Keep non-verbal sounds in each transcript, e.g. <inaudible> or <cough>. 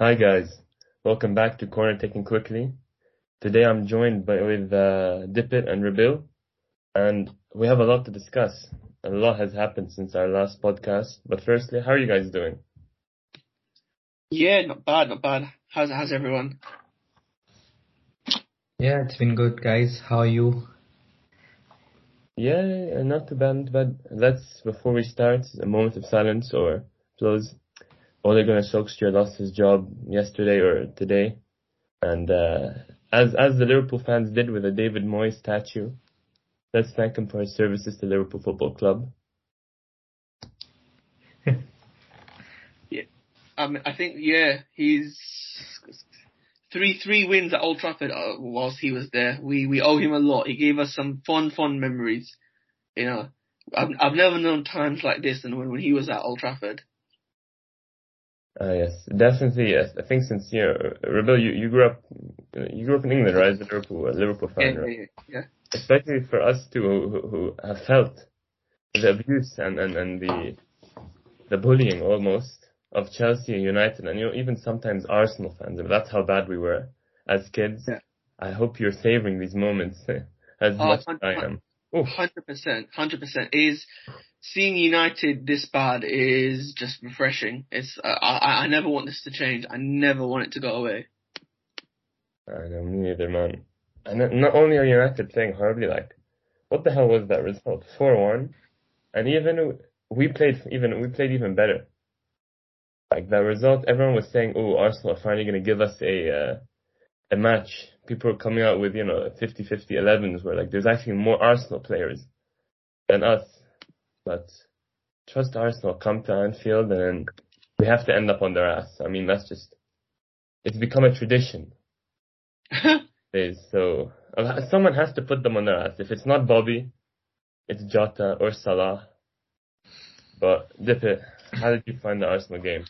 Hi guys, welcome back to Corner Taking Quickly. Today I'm joined by with uh, Dipit and Rabbil, and we have a lot to discuss. A lot has happened since our last podcast. But firstly, how are you guys doing? Yeah, not bad, not bad. How's how's everyone? Yeah, it's been good, guys. How are you? Yeah, not too bad, but. Let's before we start, a moment of silence or close. Ole Gunnar Solskjaer lost his job yesterday or today, and uh, as as the Liverpool fans did with the David Moyes statue, let's thank him for his services to Liverpool Football Club. <laughs> yeah, um, I think yeah, he's three three wins at Old Trafford uh, whilst he was there. We we owe him a lot. He gave us some fun fun memories. You know, I've I've never known times like this than when when he was at Old Trafford. Uh, yes, definitely. Yes, I think since you know, Rabbil, you, you grew up, you grew up in England, right? As a Liverpool, a Liverpool fan, yeah, right? Yeah, yeah. Especially for us too, who, who have felt the abuse and, and, and the the bullying almost of Chelsea and United, and you know even sometimes Arsenal fans. That's how bad we were as kids. Yeah. I hope you're savoring these moments <laughs> as oh, much as I am. Hundred percent, hundred percent is seeing United this bad is just refreshing. It's uh, I I never want this to change. I never want it to go away. I know, me neither, man. And not only are United playing horribly, like, what the hell was that result? Four one, and even we played even we played even better. Like that result, everyone was saying, "Oh, Arsenal are finally going to give us a uh, a match." People were coming out with you know 50-50 11s, where like there's actually more Arsenal players than us but trust Arsenal come to Anfield and we have to end up on their ass. I mean, that's just, it's become a tradition. <laughs> is so, uh, someone has to put them on their ass. If it's not Bobby, it's Jota or Salah. But Dipit, how did you find the Arsenal game?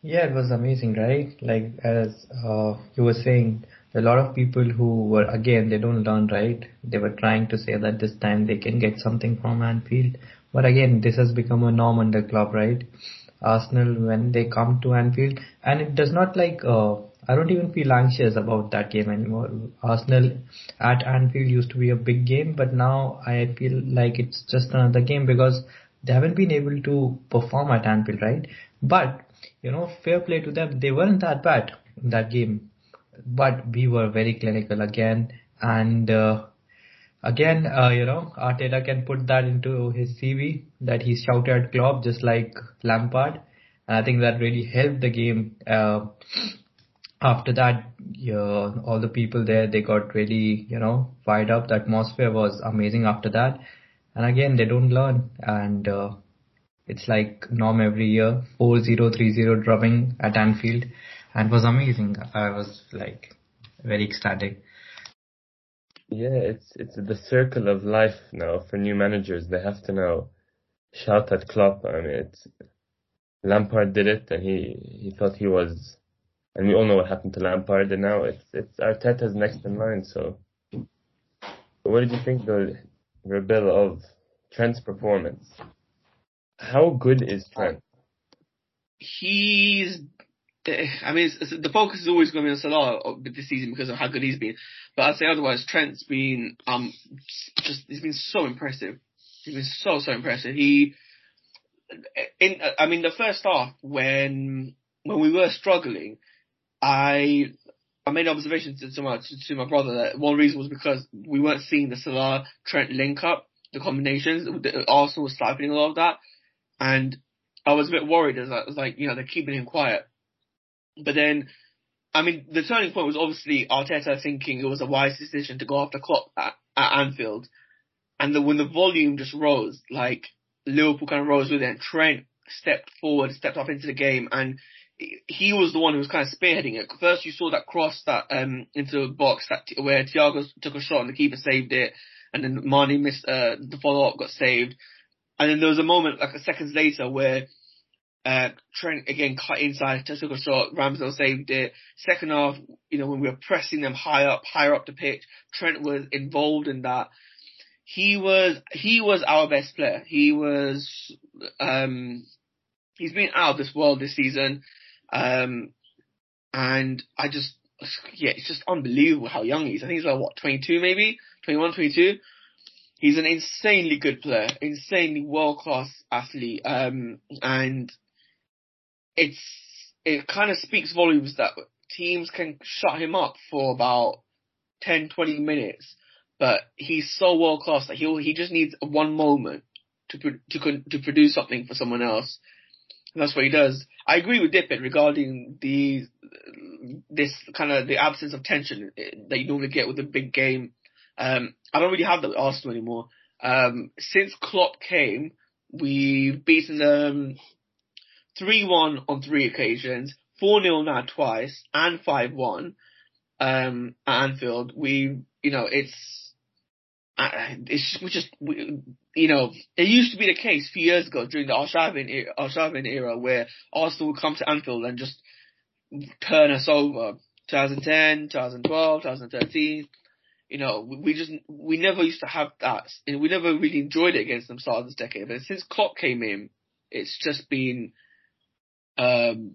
Yeah, it was amazing, right? Like as uh, you were saying, a lot of people who were again they don't learn right? They were trying to say that this time they can get something from Anfield. But again this has become a norm under club right? Arsenal when they come to Anfield and it does not like uh, I don't even feel anxious about that game anymore. Arsenal at Anfield used to be a big game but now I feel like it's just another game because they haven't been able to perform at Anfield right? But you know fair play to them. They weren't that bad in that game but we were very clinical again. And uh, again, uh, you know, Arteta can put that into his CV that he shouted at Klopp just like Lampard. And I think that really helped the game. Uh, after that, yeah, all the people there, they got really, you know, fired up. The atmosphere was amazing after that. And again, they don't learn. And uh, it's like norm every year, 4-0, 3-0 drubbing at Anfield and was amazing. I was like very ecstatic. Yeah, it's it's the circle of life now for new managers. They have to now shout at Klopp. I mean, it's Lampard did it, and he he thought he was, and we all know what happened to Lampard. And now it's it's Arteta's next in line. So, what did you think the rebuild of Trent's performance? How good is Trent? He's I mean, it's, it's, the focus is always going to be on Salah this season because of how good he's been. But I'd say otherwise, Trent's been um just he's been so impressive. He's been so so impressive. He, in I mean, the first half when when we were struggling, I I made observations to, to my to, to, my brother that one reason was because we weren't seeing the Salah Trent link up, the combinations. The, Arsenal was stifling a lot of that, and I was a bit worried as I was like, you know, they're keeping him quiet. But then, I mean, the turning point was obviously Arteta thinking it was a wise decision to go after Klopp at, at Anfield. And the, when the volume just rose, like Liverpool kind of rose with it and Trent stepped forward, stepped up into the game and he was the one who was kind of spearheading it. First you saw that cross that, um, into the box that, where Thiago took a shot and the keeper saved it. And then Mane missed, uh, the follow up got saved. And then there was a moment like a seconds later where uh, Trent again cut inside, took a shot. Ramsdale saved it. Second half, you know, when we were pressing them high up, higher up the pitch, Trent was involved in that. He was he was our best player. He was um he's been out of this world this season. Um, and I just, yeah, it's just unbelievable how young he is. I think he's like, what, 22 maybe? 21, 22? He's an insanely good player, insanely world class athlete. Um, and it's, it kind of speaks volumes that teams can shut him up for about 10, 20 minutes, but he's so world class that he he just needs one moment to to to produce something for someone else. And that's what he does. I agree with Dipit regarding the this kind of the absence of tension that you normally get with a big game. Um, I don't really have that with Arsenal anymore. Um, since Klopp came, we've beaten them 3-1 on three occasions, 4-0 now twice, and 5-1 um, at Anfield. We, you know, it's it's we just we, you know it used to be the case a few years ago during the Arshavin era, era where Arsenal would come to Anfield and just turn us over. 2010, 2012, 2013. You know, we, we just we never used to have that, and we never really enjoyed it against them start of this decade. But since Klopp came in, it's just been um,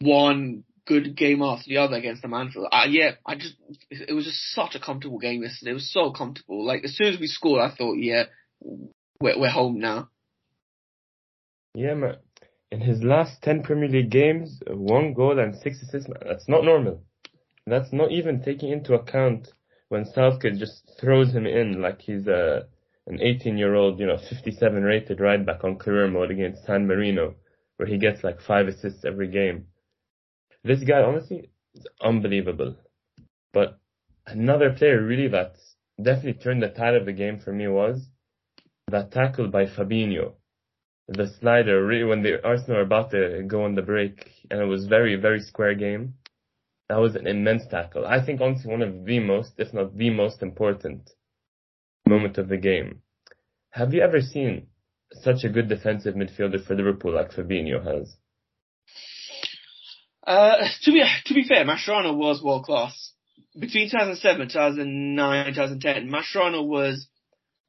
one good game after the other against the Manfield. Uh, yeah, I just it was just such a comfortable game yesterday. It was so comfortable. Like as soon as we scored, I thought, yeah, we're we're home now. Yeah, man. In his last ten Premier League games, one goal and six assists. That's not normal. That's not even taking into account when Southgate just throws him in like he's a an 18 year old, you know, 57 rated right back on career mode against San Marino, where he gets like five assists every game. This guy, honestly, is unbelievable. But another player really that definitely turned the tide of the game for me was that tackle by Fabinho. The slider, really, when the Arsenal were about to go on the break, and it was very, very square game. That was an immense tackle. I think honestly one of the most, if not the most important moment of the game. Have you ever seen such a good defensive midfielder for Liverpool like Fabinho has? Uh, to be to be fair, Mascherano was world class. Between 2007, 2009, 2010, Mascherano was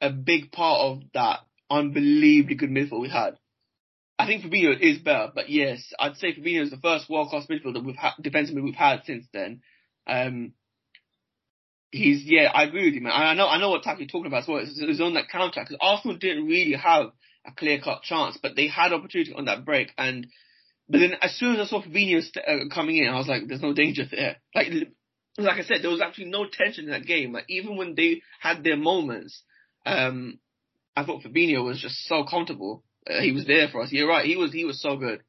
a big part of that unbelievably good midfield we had. I think Fabinho is better, but yes, I'd say Fabinho is the first world class midfielder we've had, defensively we've had since then. Um, he's yeah, I agree with you, man. I know I know what tackle you're talking about as well. It was on that counter because Arsenal didn't really have a clear cut chance, but they had opportunity on that break and but then as soon as I saw Fabinho st- uh, coming in, I was like, there's no danger there. Like, like I said, there was actually no tension in that game. Like even when they had their moments, um, I thought Fabinho was just so comfortable. Uh, he was there for us. You're right. He was, he was so good.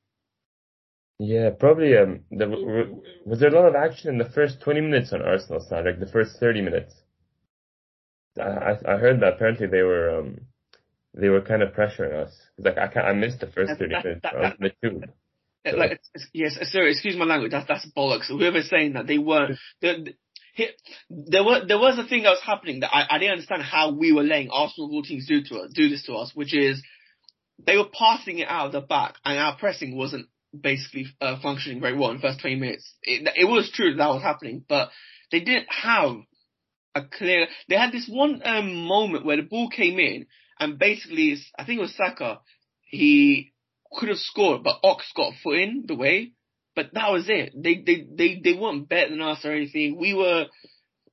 Yeah, probably. Um, the, was there a lot of action in the first 20 minutes on Arsenal side, like the first 30 minutes? I, I heard that apparently they were um they were kind of pressuring us. Like I I missed the first 30 that, minutes. That, I was in the tube. Uh, like yes, sorry, excuse my language. That's that's bollocks. Whoever's saying that they weren't. They, there was there was a thing that was happening that I, I didn't understand how we were letting Arsenal ball teams do to us, do this to us, which is they were passing it out of the back, and our pressing wasn't basically uh, functioning very well in the first 20 minutes. It, it was true that, that was happening, but they didn't have a clear. They had this one um, moment where the ball came in, and basically, I think it was Saka. He could have scored, but Ox got foot in the way. But that was it. They they they they weren't better than us or anything. We were.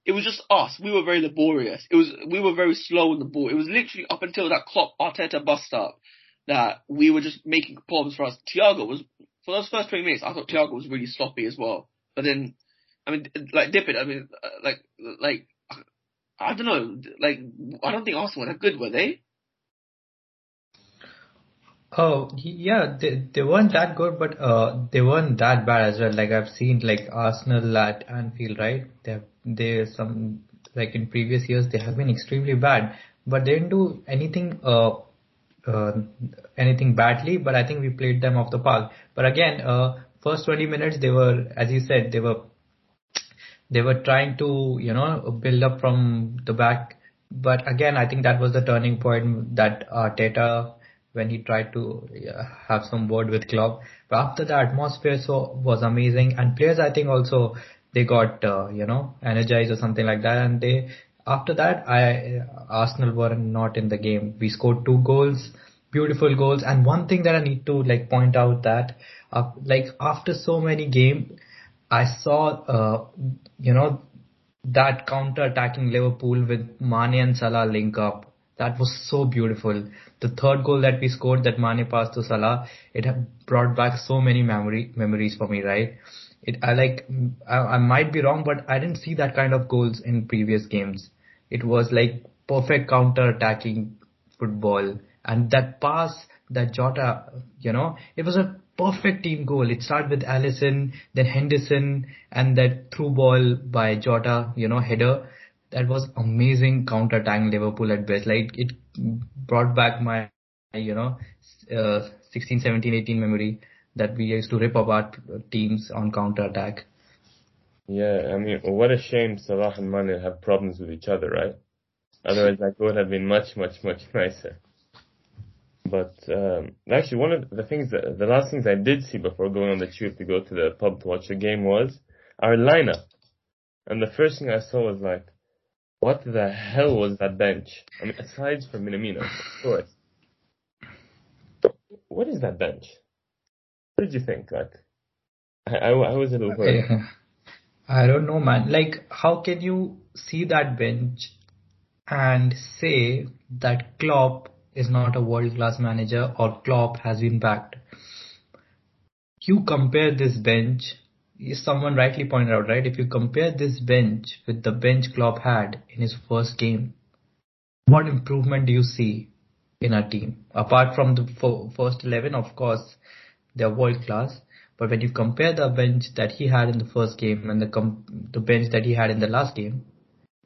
It was just us. We were very laborious. It was we were very slow in the ball. It was literally up until that Klopp Arteta bust up that we were just making problems for us. Thiago was for those first twenty minutes. I thought Thiago was really sloppy as well. But then, I mean, like Dipit. I mean, uh, like like I don't know. Like I don't think Arsenal were that good, were they? Oh yeah, they they weren't that good, but uh, they weren't that bad as well. Like I've seen like Arsenal at Anfield, right? They they some like in previous years they have been extremely bad, but they didn't do anything uh, uh anything badly. But I think we played them off the park. But again, uh, first 20 minutes they were, as you said, they were they were trying to you know build up from the back. But again, I think that was the turning point that Arteta when he tried to have some word with Klopp. But after the atmosphere so was amazing, and players I think also they got uh, you know energized or something like that, and they after that I Arsenal were not in the game. We scored two goals. beautiful goals. And one thing that I need to like point out that, uh, like after so many games, I saw, uh, you know, that counter attacking Liverpool with Mane and Salah link up. That was so beautiful. The third goal that we scored that Mane passed to Salah, it brought back so many memory memories for me, right? It I like I, I might be wrong, but I didn't see that kind of goals in previous games. It was like perfect counter attacking football and that pass that Jota, you know, it was a perfect team goal. It started with Alisson, then Henderson, and that through ball by Jota, you know, header. That was amazing counter attacking Liverpool at best. Like it brought back my, you know, uh, 16, 17, 18 memory that we used to rip apart teams on counter attack. Yeah, I mean, what a shame Salah and Mane have problems with each other, right? Otherwise, that would have been much, much, much nicer. But um, actually, one of the things that the last things I did see before going on the tube to go to the pub to watch the game was our lineup. And the first thing I saw was like, what the hell was that bench? I mean, aside from Minamino, of course. What is that bench? What did you think? Like, I, I, I was a little worried. <laughs> I don't know, man. Like, how can you see that bench and say that Klopp is not a world class manager or Klopp has been backed. You compare this bench, someone rightly pointed out, right? If you compare this bench with the bench Klopp had in his first game, what improvement do you see in our team? Apart from the first 11, of course, they're world class. But when you compare the bench that he had in the first game and the the bench that he had in the last game,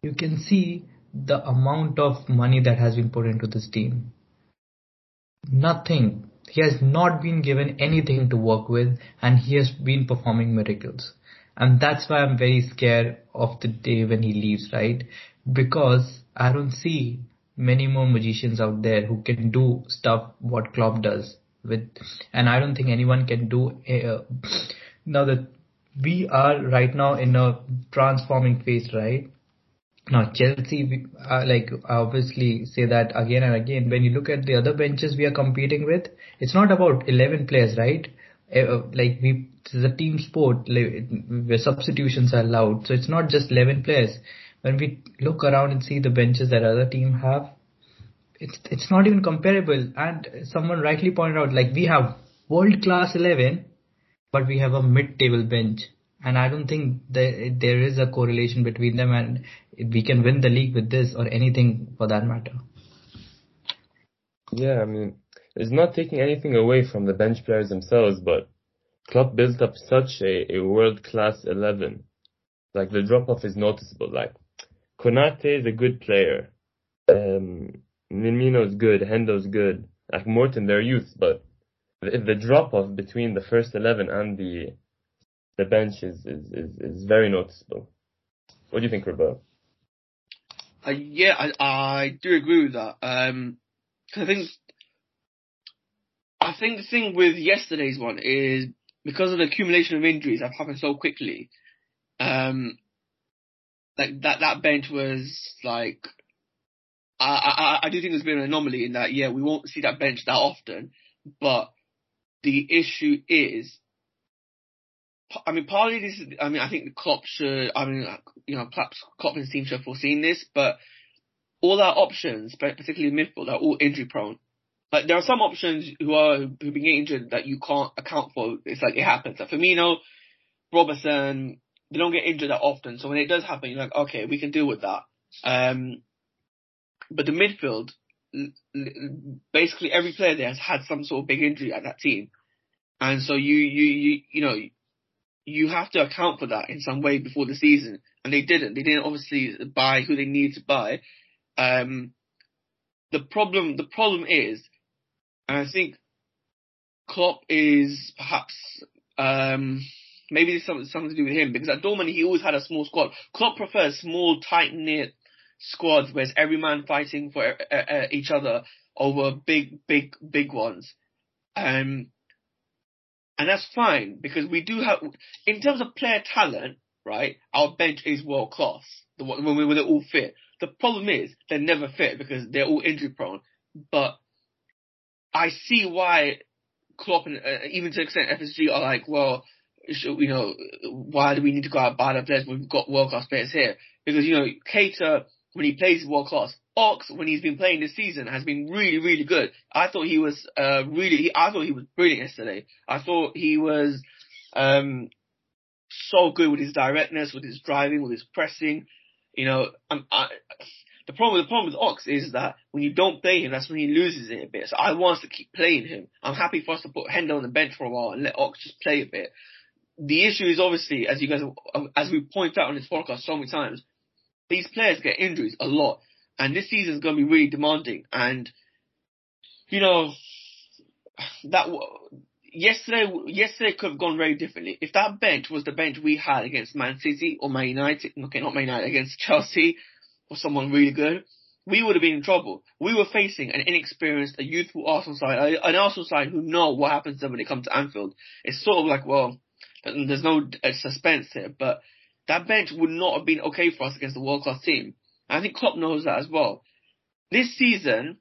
you can see the amount of money that has been put into this team. Nothing. He has not been given anything to work with and he has been performing miracles. And that's why I'm very scared of the day when he leaves, right? Because I don't see many more magicians out there who can do stuff what Klopp does with, and I don't think anyone can do, uh, now that we are right now in a transforming phase, right? Now Chelsea, uh, like obviously say that again and again. When you look at the other benches we are competing with, it's not about 11 players, right? Uh, like we, it's a team sport where substitutions are allowed. So it's not just 11 players. When we look around and see the benches that other team have, it's it's not even comparable. And someone rightly pointed out, like we have world class 11, but we have a mid-table bench and I don't think there there is a correlation between them, and we can win the league with this or anything for that matter. Yeah, I mean, it's not taking anything away from the bench players themselves, but Klopp built up such a, a world class eleven. Like the drop off is noticeable. Like Konate is a good player. Um, is good. Hendo's good. Like Morton, they're youth, but the, the drop off between the first eleven and the the bench is, is, is, is very noticeable. What do you think, Roberto? Uh, yeah, I, I do agree with that. Um, I think, I think the thing with yesterday's one is because of the accumulation of injuries that happened so quickly, um, like that, that bench was like, I, I, I do think there's been an anomaly in that, yeah, we won't see that bench that often, but the issue is I mean, partly this. Is, I mean, I think the Klopp should. I mean, you know, perhaps Klopp and his team should have foreseen this, but all our options, particularly midfield, are all injury prone. Like there are some options who are who've been getting injured that you can't account for. It's like it happens. Like Firmino, Robertson, they don't get injured that often. So when it does happen, you're like, okay, we can deal with that. Um, but the midfield, basically every player there has had some sort of big injury at that team, and so you you you you know you have to account for that in some way before the season, and they didn't. They didn't obviously buy who they needed to buy. Um, the problem, the problem is, and I think Klopp is perhaps um, maybe there's something, something to do with him because at Dortmund he always had a small squad. Klopp prefers small, tight knit squads where it's every man fighting for uh, uh, each other over big, big, big ones. Um, and that's fine because we do have, in terms of player talent, right? Our bench is world class. The when we when they're all fit. The problem is they're never fit because they're all injury prone. But I see why Klopp and uh, even to extent FSG are like, well, you know, why do we need to go out and buy the players? We've got world class players here because you know, Keita when he plays world class, Ox when he's been playing this season has been really, really good. I thought he was uh really, I thought he was brilliant yesterday. I thought he was um so good with his directness, with his driving, with his pressing. You know, I, the problem, the problem with Ox is that when you don't play him, that's when he loses it a bit. So I want us to keep playing him. I'm happy for us to put Hendo on the bench for a while and let Ox just play a bit. The issue is obviously, as you guys, as we point out on this podcast so many times, these players get injuries a lot, and this season is going to be really demanding. And you know that yesterday, yesterday could have gone very differently. If that bench was the bench we had against Man City or Man United, okay, not Man United, against Chelsea or someone really good, we would have been in trouble. We were facing an inexperienced, a youthful Arsenal side, an Arsenal side who know what happens to them when they come to Anfield. It's sort of like, well, there's no uh, suspense here, but that bench would not have been okay for us against a world class team. I think Klopp knows that as well. This season,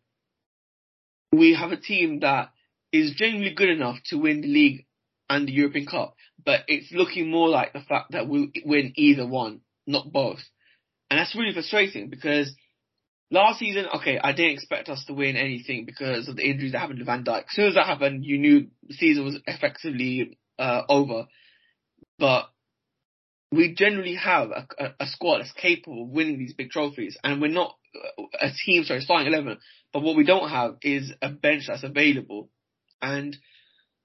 we have a team that is genuinely good enough to win the league and the European Cup, but it's looking more like the fact that we'll win either one, not both. And that's really frustrating because last season, okay, I didn't expect us to win anything because of the injuries that happened to Van Dijk. As soon as that happened, you knew the season was effectively uh, over. But we generally have a, a, a, squad that's capable of winning these big trophies, and we're not a team, sorry, starting eleven. But what we don't have is a bench that's available and,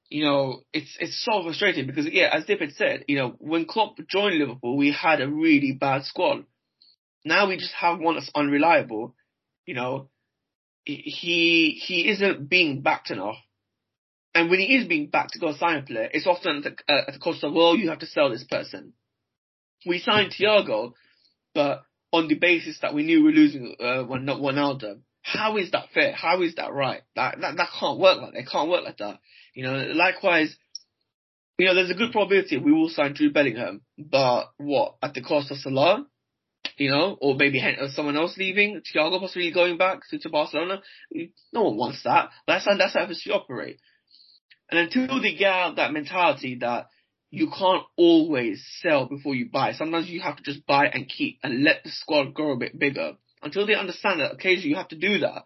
you know, it's, it's so frustrating because, yeah, as had said, you know, when Klopp joined Liverpool, we had a really bad squad. Now we just have one that's unreliable. You know, he, he isn't being backed enough. And when he is being backed to go sign a player, it's often at the, uh, at the cost of, well, you have to sell this person. We signed Thiago, but on the basis that we knew we were losing uh, Wijnaldum. How is that fair? How is that right? That, that, that can't work like that. It can't work like that. You know, likewise, you know, there's a good probability we will sign Jude Bellingham, but what, at the cost of Salah? You know, or maybe someone else leaving, Thiago possibly going back to, to Barcelona. No one wants that. That's how, that's how FSG operate. And until they get out that mentality that you can't always sell before you buy. Sometimes you have to just buy and keep and let the squad grow a bit bigger until they understand that occasionally you have to do that.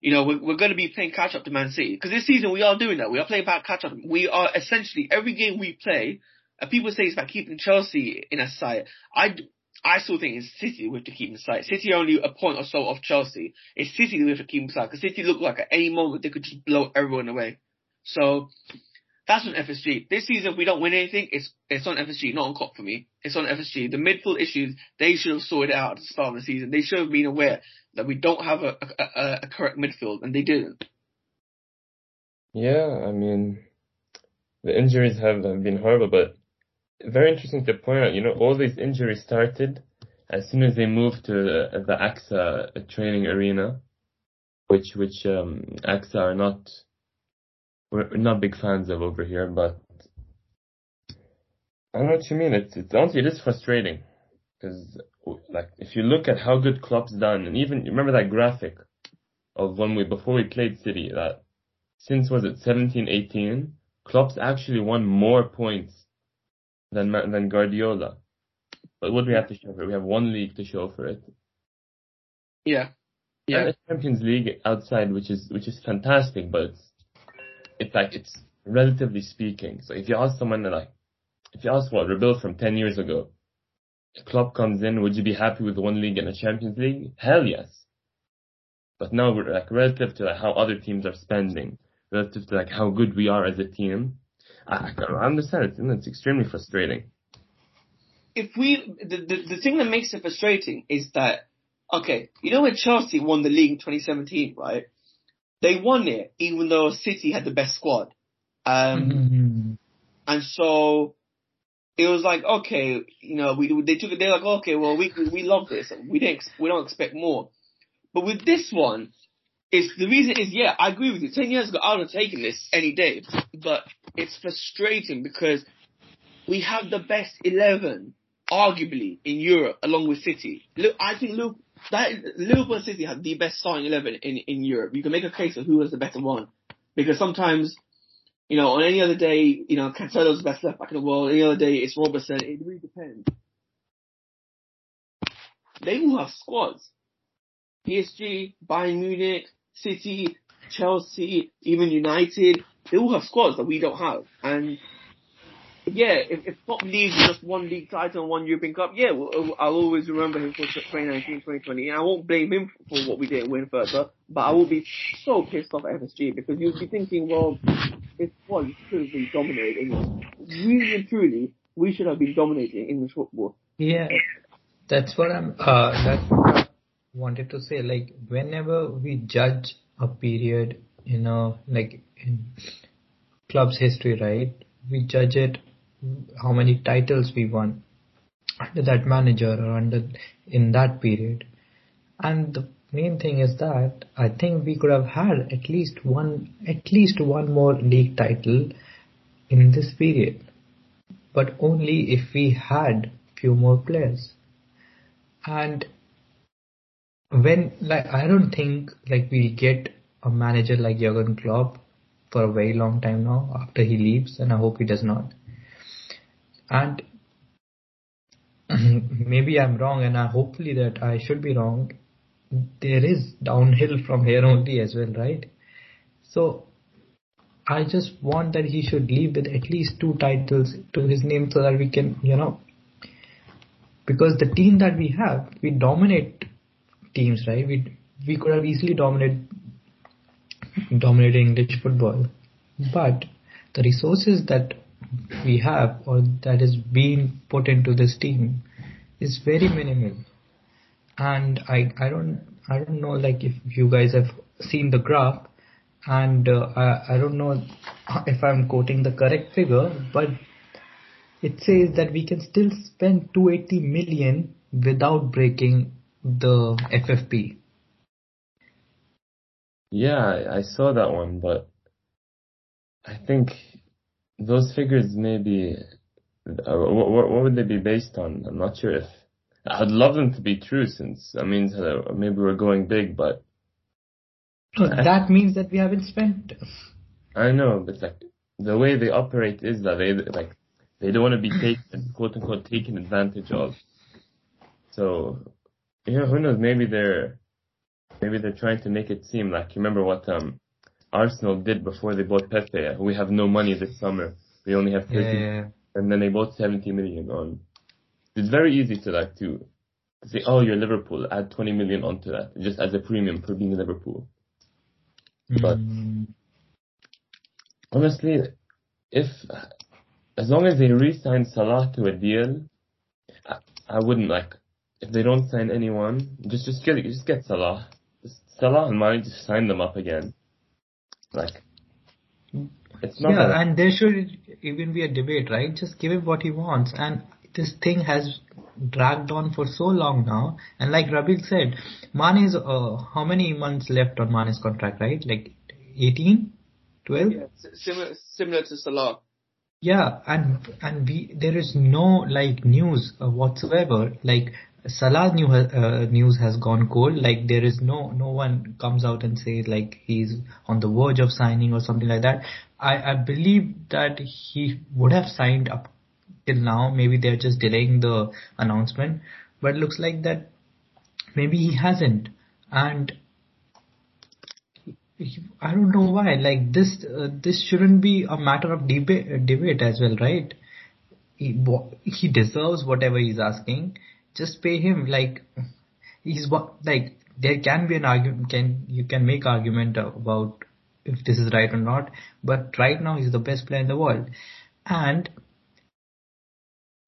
You know, we're, we're going to be playing catch up to Man City because this season we are doing that. We are playing back catch up. We are essentially every game we play. Uh, people say it's about keeping Chelsea in a sight. I I still think it's City we have to keep in sight. City only a point or so off Chelsea. It's City we have to keep in sight because City look like at any moment they could just blow everyone away. So that's on FSG. This season, if we don't win anything, it's it's on FSG, not on Klopp for me. It's on FSG. The midfield issues, they should have sorted out at the start of the season. They should have been aware that we don't have a, a, a correct midfield, and they didn't. Yeah, I mean, the injuries have been horrible, but very interesting to point out, you know, all these injuries started as soon as they moved to the, the AXA training arena, which, which, um, AXA are not we're not big fans of over here, but I don't know what you mean. It's it's honestly it is frustrating because like if you look at how good Klopp's done, and even remember that graphic of when we before we played City that since was it 17, 18, Klopp's actually won more points than than Guardiola. But what do we have to show for it? We have one league to show for it. Yeah. Yeah. And Champions League outside, which is which is fantastic, but it's it's like it's relatively speaking. So if you ask someone like, if you ask what rebuild from ten years ago, a club comes in, would you be happy with one league and a Champions League? Hell yes. But now we're like relative to like how other teams are spending, relative to like how good we are as a team. I, I understand it. It's extremely frustrating. If we, the, the, the thing that makes it frustrating is that, okay, you know when Chelsea won the league in 2017, right? They won it even though City had the best squad. Um, mm-hmm. and so it was like, okay, you know, we, they took it, they're like, okay, well, we, we love this. We didn't, we don't expect more. But with this one, it's, the reason is, yeah, I agree with you. Ten years ago, I would have taken this any day. But it's frustrating because we have the best 11, arguably, in Europe, along with City. Look, I think Luke, that Liverpool City have the best starting eleven in in Europe. You can make a case of who was the better one, because sometimes, you know, on any other day, you know, Cancelo's the best left back in the world. Any other day, it's Robertson. It really depends. They all have squads. PSG, Bayern Munich, City, Chelsea, even United. They all have squads that we don't have, and yeah, if, if top leagues just one league title and one European Cup, yeah, well, I'll always remember him for 2019, 2020, and I won't blame him for what we didn't win further, but I will be so pissed off at FSG because you'll be thinking, well, it's what you should have been dominating. Really and truly, we should have been dominating English football. Yeah, that's what I'm. Uh, that's what I wanted to say. Like whenever we judge a period, you know, like in club's history, right? We judge it how many titles we won under that manager or under in that period. And the main thing is that I think we could have had at least one at least one more league title in this period. But only if we had few more players. And when like I don't think like we get a manager like Jurgen Klopp for a very long time now after he leaves and I hope he does not and <laughs> maybe I'm wrong and I hopefully that I should be wrong. There is downhill from here only as well, right? So I just want that he should leave with at least two titles to his name so that we can, you know, because the team that we have, we dominate teams, right? We we could have easily dominated dominated English football, but the resources that we have or that is being put into this team is very minimal. And I, I don't, I don't know like if you guys have seen the graph and uh, I, I don't know if I'm quoting the correct figure, but it says that we can still spend 280 million without breaking the FFP. Yeah, I saw that one, but I think those figures maybe uh, what, what would they be based on? I'm not sure if I'd love them to be true since I mean uh, maybe we're going big, but that means that we haven't spent. I know, but like the way they operate is that they like they don't want to be taken quote unquote taken advantage of. So you know who knows? Maybe they're maybe they're trying to make it seem like you remember what um Arsenal did before they bought Pepe. We have no money this summer. We only have 30 yeah, yeah. and then they bought 70 million on. It's very easy to like to, say, oh, you're Liverpool, add 20 million onto that, just as a premium for being Liverpool. But Mm. honestly, if as long as they re-sign Salah to a deal, I, I wouldn't like. If they don't sign anyone, just just get just get Salah. Just Salah and Mane just sign them up again. Like it's not. Yeah, that- and there should even be a debate, right? Just give him what he wants. And this thing has dragged on for so long now. And like Rabbil said, Mane is, uh, how many months left on Mane's contract, right? Like 18? 12? Yeah, similar similar to Salah. Yeah, and and we there is no like news uh, whatsoever. Like Salah new uh, news has gone cold. Like there is no no one comes out and says like he's on the verge of signing or something like that. I I believe that he would have signed up till now. Maybe they're just delaying the announcement, but looks like that maybe he hasn't. And I don't know why. Like this, uh, this shouldn't be a matter of debate, debate as well, right? He, he deserves whatever he's asking. Just pay him. Like he's what like there can be an argument. Can you can make argument about if this is right or not? But right now he's the best player in the world, and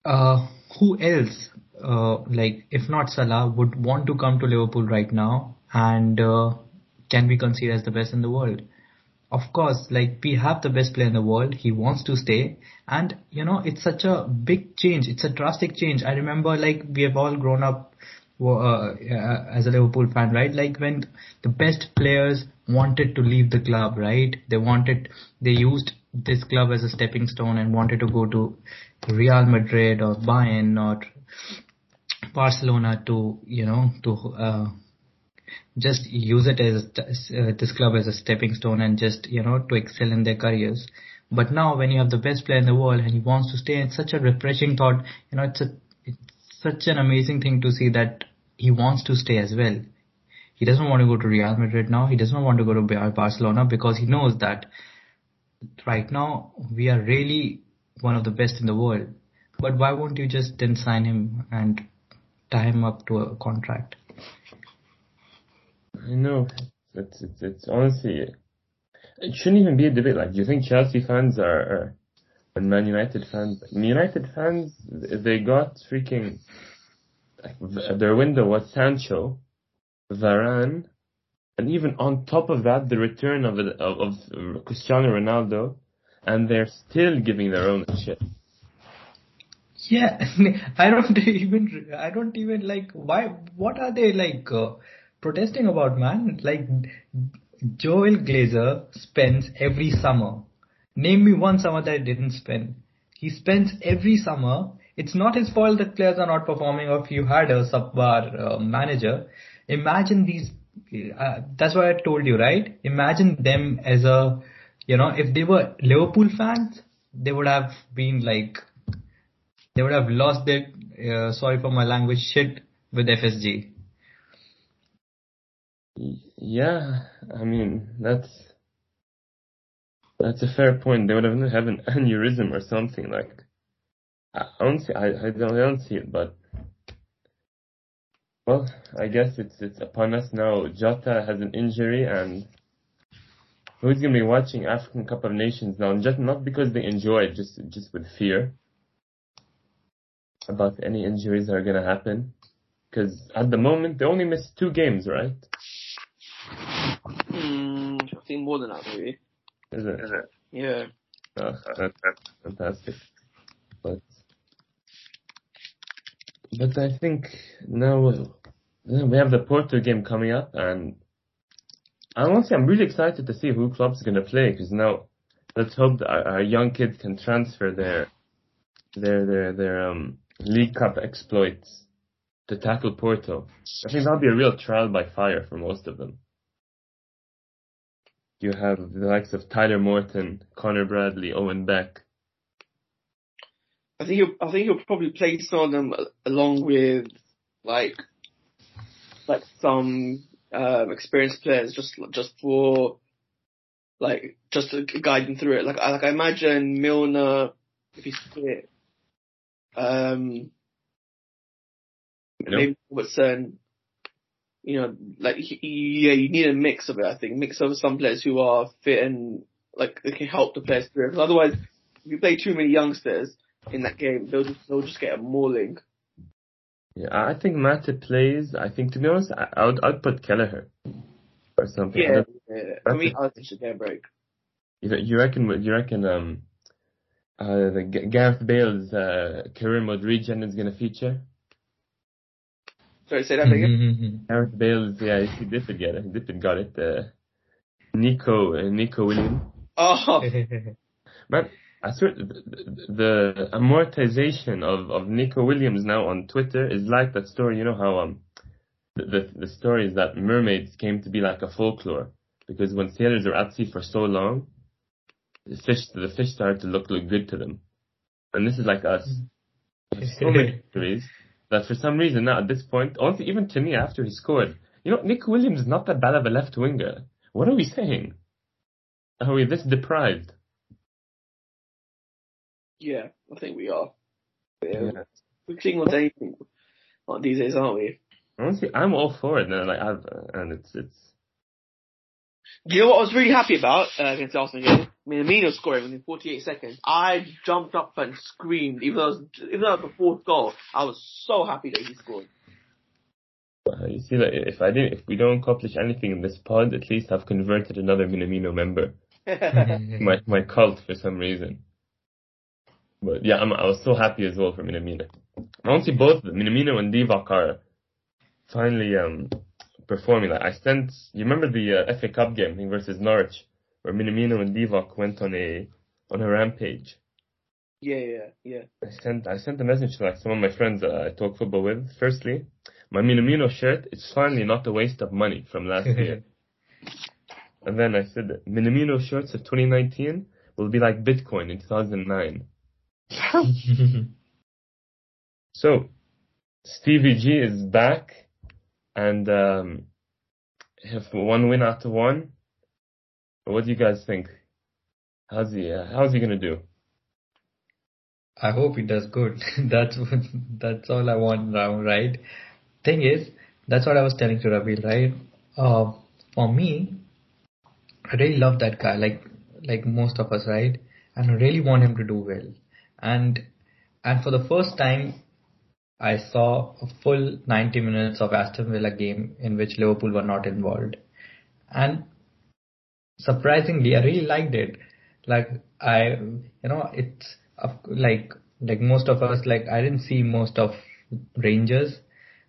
uh, who else? Uh, like if not Salah would want to come to Liverpool right now and uh, can be considered as the best in the world. Of course, like we have the best player in the world. He wants to stay, and you know it's such a big change. It's a drastic change. I remember like we have all grown up uh, as a Liverpool fan, right? Like when the best players wanted to leave the club, right? They wanted, they used this club as a stepping stone and wanted to go to Real Madrid or Bayern or Barcelona to, you know, to uh, just use it as uh, this club as a stepping stone and just, you know, to excel in their careers. But now when you have the best player in the world and he wants to stay, it's such a refreshing thought. You know, it's a, it's such an amazing thing to see that he wants to stay as well. He doesn't want to go to Real Madrid now. He doesn't want to go to Barcelona because he knows that right now we are really one of the best in the world. But why won't you just then sign him and tie him up to a contract? I know. It's, it's, it's honestly, it shouldn't even be a debate. Like, do you think Chelsea fans are, are and Man United fans, United fans, they got freaking, like, their window was Sancho, Varane, and even on top of that, the return of, of, of Cristiano Ronaldo, and they're still giving their own shit. Yeah, <laughs> I don't <laughs> even, I don't even like, why, what are they like, uh, protesting about, man? Like, Joel Glazer spends every summer. Name me one summer that he didn't spend. He spends every summer. It's not his fault that players are not performing or if you had a subpar uh, manager. Imagine these, uh, that's why I told you, right? Imagine them as a, you know, if they were Liverpool fans, they would have been like, they would have lost their, uh, sorry for my language, shit with FSG. Yeah, I mean that's that's a fair point. They would have have an <laughs> aneurysm or something like. I don't see. I, I don't, I don't see it, but well, I guess it's it's upon us now. Jota has an injury, and who's gonna be watching African Cup of Nations now? Just not because they enjoy it, just just with fear about any injuries that are gonna happen. Because at the moment they only missed two games, right? Think more than that, maybe. Is it? Is it? Yeah. Oh, that's, that's fantastic. But but I think now we have the Porto game coming up, and I honestly, I'm really excited to see who Klopp's going to play because now let's hope that our, our, young kids can transfer their their their their um League Cup exploits to tackle Porto. I think that'll be a real trial by fire for most of them. You have the likes of Tyler Morton, Connor Bradley, Owen Beck. I think he'll, I think he'll probably play some of them along with like like some um, experienced players just just for like just to guide them through it. Like I like I imagine Milner if he's fit, um, maybe Robertson you know, like yeah, you need a mix of it. I think mix of some players who are fit and like they can help the players through. Because otherwise, if you play too many youngsters in that game, they'll just they'll just get a mauling. Yeah, I think Matip plays. I think to be honest, I, I would I'd put Kelleher or something. Yeah, yeah. for me, I think should get a break. You, you reckon? You reckon? Um, uh, the Gareth Bale's uh, career mode regen is gonna feature? Sorry, say that again. Gareth Bale, yeah, he did get it. He did got it. Uh, Neco, uh, Neco Williams. Oh. <laughs> Man, I swear, the, the amortization of, of Neco Williams now on Twitter is like that story. You know how um the, the the story is that mermaids came to be like a folklore because when sailors are at sea for so long, the fish the fish started to look look good to them, and this is like us. so many <laughs> stories that for some reason now at this point, also even to me after he scored, you know, Neco Williams is not that bad of a left winger. What are we saying? Are we this deprived? Yeah, I think we are. Yeah. yeah. We're cling on anything these days, aren't we? Honestly, I'm all for it. Like, I've, and it's it's you know what I was really happy about uh, against Arsenal game? Minamino scoring within 48 seconds. I jumped up and screamed, even though it was, even though it was the fourth goal. I was so happy that he scored. Uh, you see, like, if I didn't, if we don't accomplish anything in this pod, at least I've converted another Minamino member. <laughs> my my cult for some reason. But yeah, I'm, i was so happy as well for Minamino. Honestly, both the Minamino and Divock are finally um performing. Like I sent, you remember the uh, FA Cup game versus Norwich, where Minamino and Divock went on a on a rampage. Yeah, yeah, yeah. I sent I sent a message to like some of my friends that I talk football with. Firstly, my Minamino shirt is finally not a waste of money from last <laughs> year. and then I said Minamino shirts of 2019 will be like Bitcoin in 2009. <laughs> so, Stevie G is back and um, have one win after one. What do you guys think? How's he? Uh, how's he gonna do? I hope he does good. <laughs> that's that's all I want now, right? Thing is, that's what I was telling to Rabbil, right? Uh, for me, I really love that guy, like like most of us, right? And I really want him to do well. And and for the first time, I saw a full 90 minutes of Aston Villa game in which Liverpool were not involved. And surprisingly, I really liked it. Like I, you know, it's like like most of us, like I didn't see most of Rangers,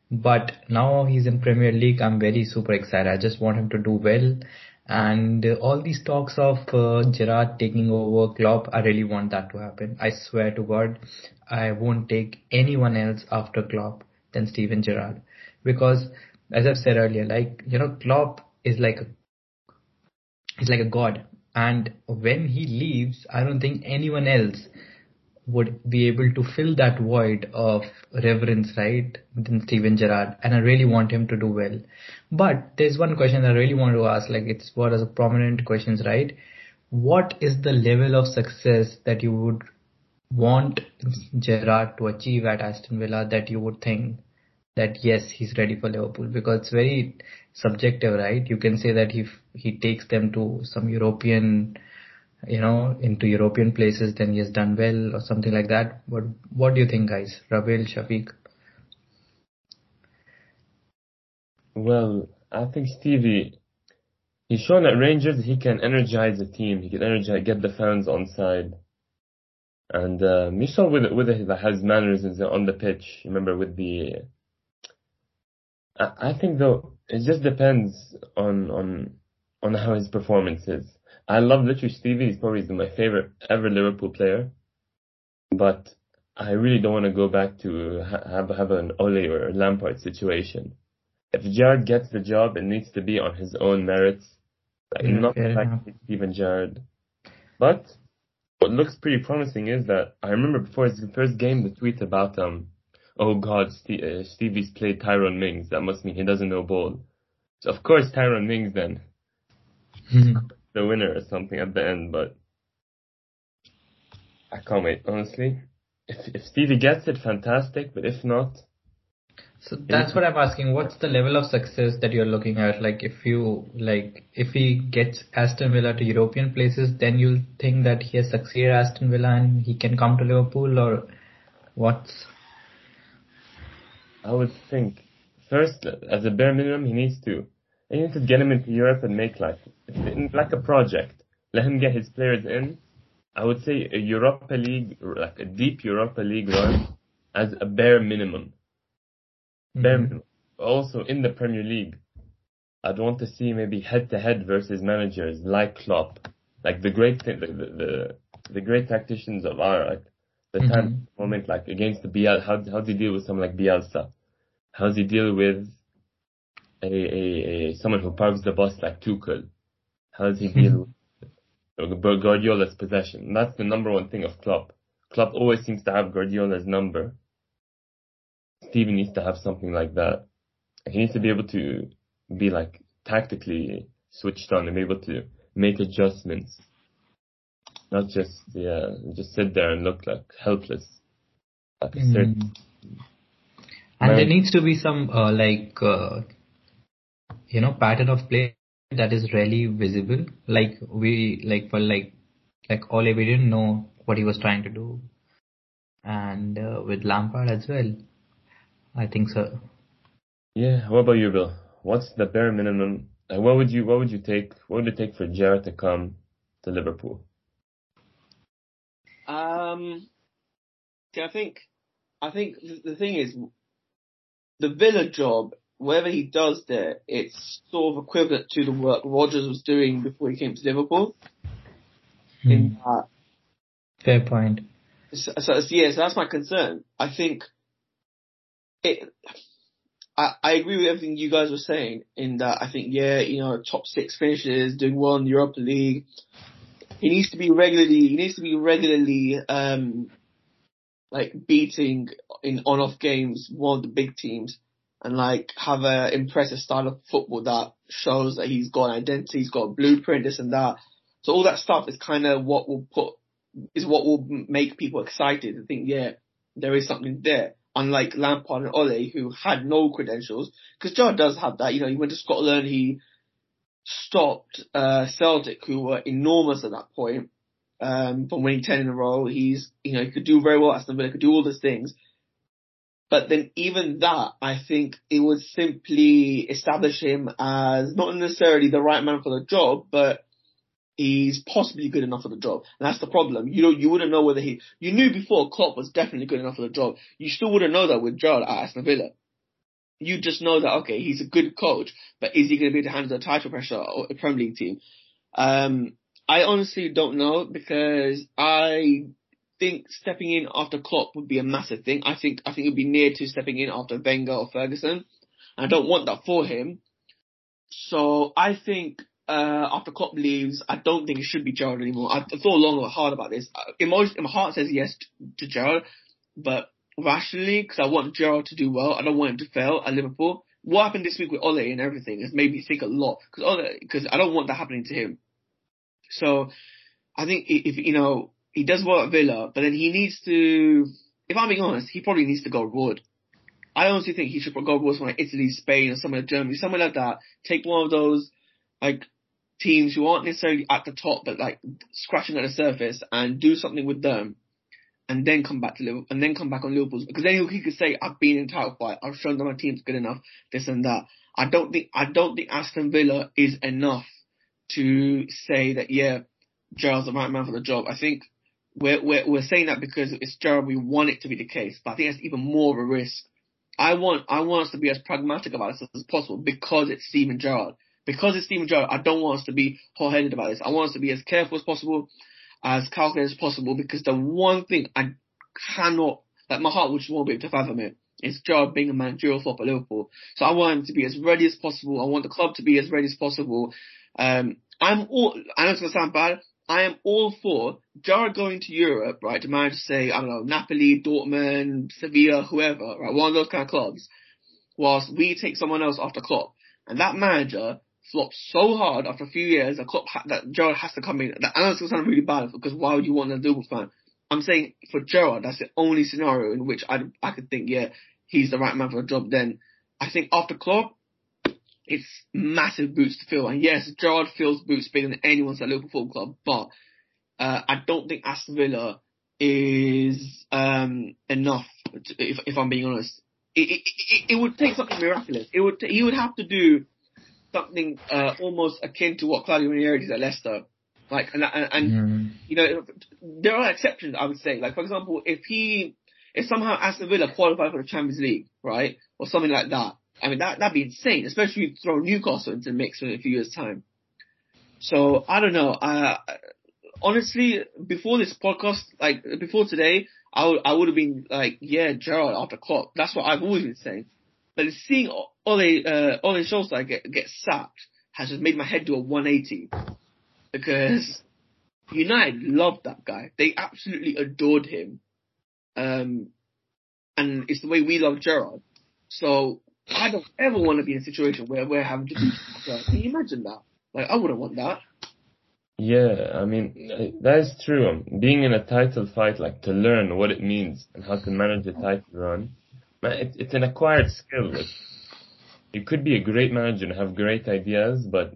but now he's in Premier League. I'm very super excited. I just want him to do well. And uh, all these talks of uh, Gerrard taking over Klopp, I really want that to happen. I swear to God, I won't take anyone else after Klopp than Steven Gerrard. Because, as I've said earlier, like, you know, Klopp is like a, he's like a god. And when he leaves, I don't think anyone else would be able to fill that void of reverence, right, than Steven Gerrard, and I really want him to do well. But there's one question I really want to ask, like it's one of the prominent questions, right? What is the level of success that you would want Gerrard to achieve at Aston Villa that you would think that yes, he's ready for Liverpool? Because it's very subjective, right? You can say that if he takes them to some European you know, into European places, then he has done well or something like that. What What do you think, guys? Rabbil, Chafic? Well, I think Stevie, he's shown at Rangers he can energize the team. He can energize, get the fans on side. And um, you saw with with his mannerisms on the pitch. Remember with the. I, I think though it just depends on on on how his performance is. I love literally Stevie. He's probably my favorite ever Liverpool player. But I really don't want to go back to have have an Ole or Lampard situation. If Gerrard gets the job, it needs to be on his own merits, like yeah, not like Steven Gerrard. But what looks pretty promising is that I remember before his first game the tweet about um, oh God, Steve, uh, Stevie's played Tyrone Mings. That must mean he doesn't know ball. So of course Tyrone Mings then. <laughs> the winner or something at the end, but I can't wait, honestly. If if Stevie gets it, fantastic, but if not. So that's what I'm asking. What's the level of success that you're looking at? Like if you like if he gets Aston Villa to European places, then you'll think that he has succeeded Aston Villa and he can come to Liverpool or what's I would think first as a bare minimum he needs to he needs to get him into Europe and make like like a project. Let him get his players in. I would say a Europa League, like a deep Europa League run, as a bare minimum. Bare mm-hmm. minimum. Also in the Premier League, I'd want to see maybe head to head versus managers like Klopp, like the great the the, the great tacticians of our like the mm-hmm. time moment like against the Biel. How how does he deal with someone like Bielsa? How does he deal with a, a, a someone who parks the bus like Tuchel? How does he deal with Guardiola's possession? And that's the number one thing of Klopp. Klopp always seems to have Guardiola's number. Steven needs to have something like that. He needs to be able to be like tactically switched on and be able to make adjustments. Not just yeah, just sit there and look like helpless. Like mm. And there needs to be some uh, like uh, you know pattern of play that is really visible. Like we like for like like Ole we didn't know what he was trying to do, and uh, with Lampard as well. I think so. Yeah. What about you, Bill? What's the bare minimum? Like, what would you what would you take? What would it take for Gerrard to come to Liverpool? Um. I think I think the thing is the Villa job whatever he does there, it's sort of equivalent to the work Rodgers was doing before he came to Liverpool. Hmm. In that, fair point. So, so yeah, so that's my concern. I think it. I, I agree with everything you guys were saying in that I think yeah, you know, top six finishes, doing well in the Europa League. He needs to be regularly. He needs to be regularly um, like beating in on-off games one of the big teams and like have a impressive style of football that shows that he's got an identity, he's got a blueprint, this and that. So all that stuff is kind of what will put is what will make people excited to think, yeah, there is something there. Unlike Lampard and Ole, who had no credentials, because Gerrard does have that. You know, he went to Scotland, he stopped uh, Celtic, who were enormous at that point, um, from winning ten in a row. He's, you know, he could do very well at Aston Villa, could do all these things. But then even that, I think it would simply establish him as not necessarily the right man for the job, but he's possibly good enough for the job. And that's the problem. You know, you wouldn't know whether he, you knew before Klopp was definitely good enough for the job. You still wouldn't know that with Gerrard at Aston Villa. You just know that, okay, he's a good coach, but is he going to be able to handle the title pressure or a Premier League team? Um, I honestly don't know because I think stepping in after Klopp would be a massive thing. I think, I think it would be near to stepping in after Wenger or Ferguson. I don't want that for him. So I think uh, after Klopp leaves, I don't think it should be Gerrard anymore. I, thought long and hard about this. Uh, in my, in my heart says yes to, to Gerrard, but rationally, because I want Gerrard to do well, I don't want him to fail at Liverpool. What happened this week with Ole and everything has made me think a lot because because I don't want that happening to him. So I think if you know he does well at Villa, but then he needs to. If I'm being honest, he probably needs to go abroad. I honestly think he should go abroad somewhere like Italy, Spain, or somewhere like Germany, somewhere like that. Take one of those like teams who aren't necessarily at the top, but like scratching at the surface and do something with them and then come back to Liverpool and then come back on Liverpool's because then he could say, I've been in title fight, I've shown that my team's good enough, this and that. I don't think, I don't think Aston Villa is enough to say that, yeah, Gerrard's the right man for the job. I think we're, we're, we're saying that because it's Gerrard, we want it to be the case, but I think that's even more of a risk. I want, I want us to be as pragmatic about this as possible because it's Steven Gerrard because it's Steven Gerrard, I don't want us to be hot-headed about this. I want us to be as careful as possible, as calculated as possible, because the one thing I cannot, like my heart just won't be able to fathom it, is Gerrard being a managerial flop at Liverpool. So I want him to be as ready as possible. I want the club to be as ready as possible. Um, I'm all, I know it's gonna sound bad, I am all for Gerrard going to Europe, right, to manage, say, I don't know, Napoli, Dortmund, Sevilla, whoever, right, one of those kind of clubs, whilst we take someone else after Klopp. And that manager flopped so hard after a few years that Klopp ha- that Gerrard has to come in. That, I know really bad because why would you want a Liverpool fan? I'm saying for Gerrard, that's the only scenario in which I I could think, yeah, he's the right man for the job. Then I think after Klopp, it's massive boots to fill. And yes, Gerrard fills boots bigger than anyone's at Liverpool Football Club, but uh, I don't think Aston Villa is um, enough. To, if, if I'm being honest, it, it, it, it would take something miraculous. It would he would have to do something uh, almost akin to what Claudio Ranieri did at Leicester. Like, and, and, and mm. you know, there are exceptions, I would say. Like, for example, if he, if somehow Aston Villa qualified for the Champions League, right, or something like that, I mean, that, that'd be insane, especially if you throw Newcastle into the mix in a few years' time. So, I don't know. Honestly, before this podcast, like, before today, I would, I would have been like, yeah, Gerrard after Klopp. That's what I've always been saying. But seeing Ole uh, Ole Solskjaer get get sacked has just made my head do a 180 because United loved that guy. They absolutely adored him, um, and it's the way we love Gerrard. So I don't ever want to be in a situation where we're having to do. Can you imagine that? Like I wouldn't want that. Yeah, I mean that is true. Um, being in a title fight, like to learn what it means and how to manage a title run, it, it's an acquired skill. you could be a great manager and have great ideas, but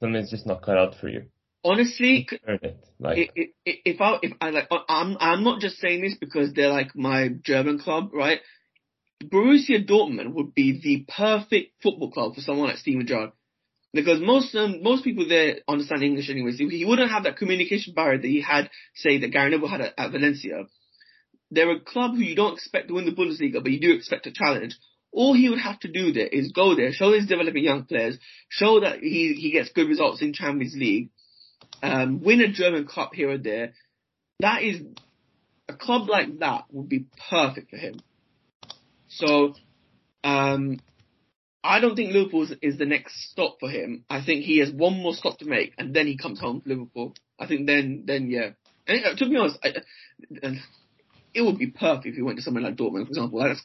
something's just not cut out for you. Honestly, it. Like, if I, if I like, I'm, I'm not just saying this because they're like my German club, right? Borussia Dortmund would be the perfect football club for someone like Steven Gerrard. Because most um, most people there understand English anyways. He wouldn't have that communication barrier that he had, say, that Gary Neville had at, at Valencia. They're a club who you don't expect to win the Bundesliga, but you do expect a challenge. All he would have to do there is go there, show he's developing young players, show that he, he gets good results in Champions League, um, win a German Cup here or there. That is a club like that would be perfect for him. So, um, I don't think Liverpool is the next stop for him. I think he has one more stop to make, and then he comes home to Liverpool. I think then, then yeah. And, uh, to be honest, I, uh, it would be perfect if he went to somewhere like Dortmund, for example. That's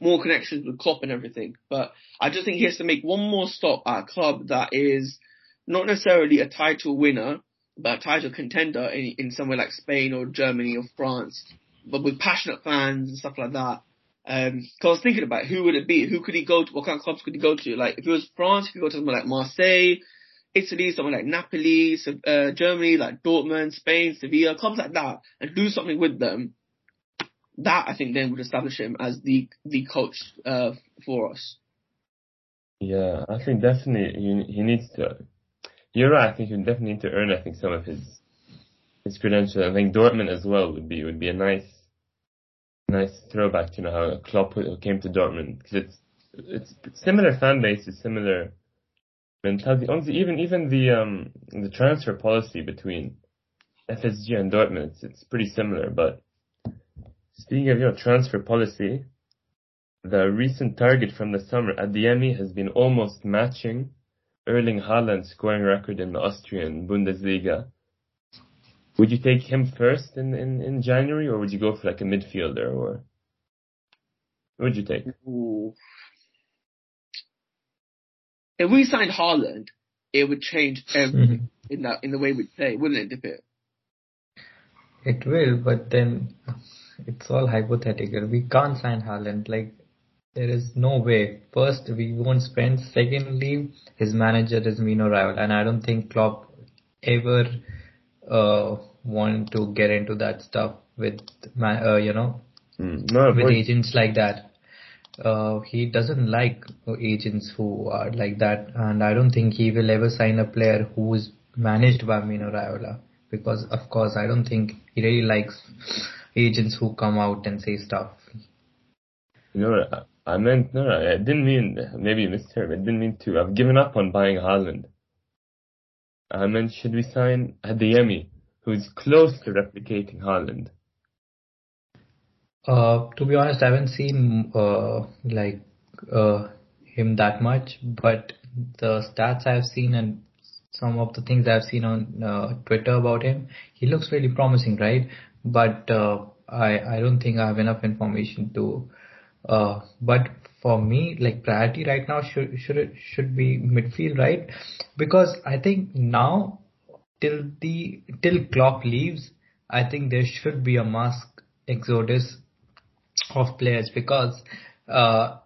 more connections with Klopp and everything. But I just think he has to make one more stop at a club that is not necessarily a title winner, but a title contender in, in somewhere like Spain or Germany or France, but with passionate fans and stuff like that. Um, cause I was thinking about who would it be? Who could he go to? What kind of clubs could he go to? Like, if it was France, he could go to somewhere like Marseille, Italy, somewhere like Napoli, uh, Germany, like Dortmund, Spain, Sevilla, clubs like that, and do something with them. That I think then would establish him as the the coach uh, for us. Yeah, I think definitely he he needs to you're right. I think you definitely need to earn. I think some of his his credentials. I think Dortmund as well would be would be a nice nice throwback. to You know how Klopp came to Dortmund because it's it's similar fan base, bases, similar mentality. Even even the um the transfer policy between FSG and Dortmund it's, it's pretty similar. But speaking of you know transfer policy, the recent target from the summer Adeyemi has been almost matching Erling Haaland scoring record in the Austrian Bundesliga. Would you take him first in, in, in January, or would you go for like a midfielder, or what would you take? Ooh. If we signed Haaland, it would change everything mm-hmm. in that in the way we play, wouldn't it, Dipit? It will, but then it's all hypothetical. We can't sign Haaland. Like there is no way. First, we won't spend. Secondly, his manager is Mino Raiola, and I don't think Klopp ever uh, want to get into that stuff with, uh, you know, mm, no, with agents like that. Uh, he doesn't like agents who are like that, and I don't think he will ever sign a player who is managed by Mino Raiola because, of course, I don't think he really likes agents who come out and say stuff. No, I meant no, I didn't mean maybe you misheard. I didn't mean to. I've given up on buying Haaland. I meant should we sign Adeyemi, who's close to replicating Haaland? Uh, to be honest, I haven't seen uh, like uh, him that much, but the stats I've seen and some of the things I've seen on uh, Twitter about him, he looks really promising, right? But uh, I I don't think I have enough information to but for me, like priority right now should should should be midfield, right? Because I think now till the till Klopp leaves, I think there should be a mass exodus of players because uh,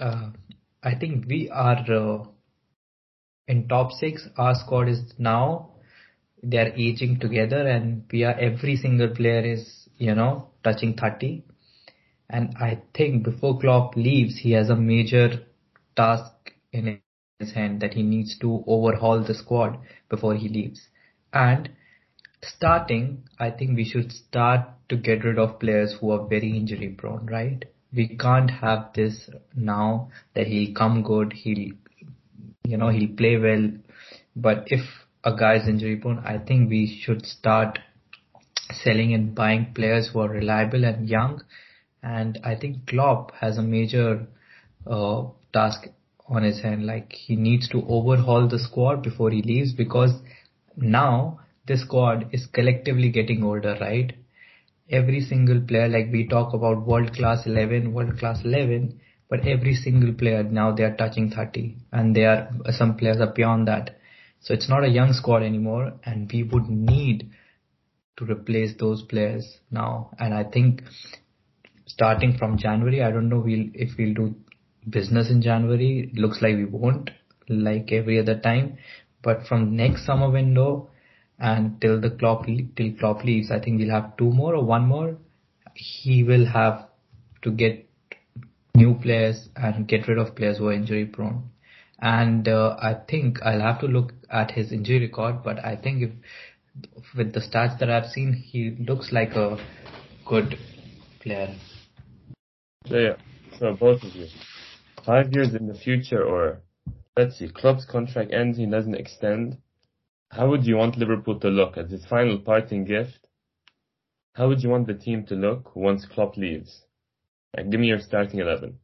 uh, I think we are uh, in top six. Our squad is now they are aging together, and we are every single player is you know touching thirty and I think before Klopp leaves, he has a major task in his hand that he needs to overhaul the squad before he leaves. And starting, I think we should start to get rid of players who are very injury prone, right? We can't have this now that he'll come good, he'll, you know, he'll play well. But if a guy is injury prone, I think we should start selling and buying players who are reliable and young and I think Klopp has a major uh, task on his hand. Like he needs to overhaul the squad before he leaves because now the squad is collectively getting older, right? Every single player, like we talk about world class 11, world class 11, but every single player now they are touching 30 and they are, some players are beyond that. So it's not a young squad anymore and we would need to replace those players now. And I think starting from January. I don't know we'll, if we'll do business in January. It looks like we won't, like every other time. But from next summer window and till the clock till Klopp leaves, I think we'll have two more or one more. He will have to get new players and get rid of players who are injury prone. And uh, I think I'll have to look at his injury record, but I think if with the stats that I've seen, he looks like a good player. So yeah, so both of you. Five years in the future or let's see, Klopp's contract ends, he doesn't extend. How would you want Liverpool to look as his final parting gift? how would you want the team to look once Klopp leaves? Like, give me your starting eleven.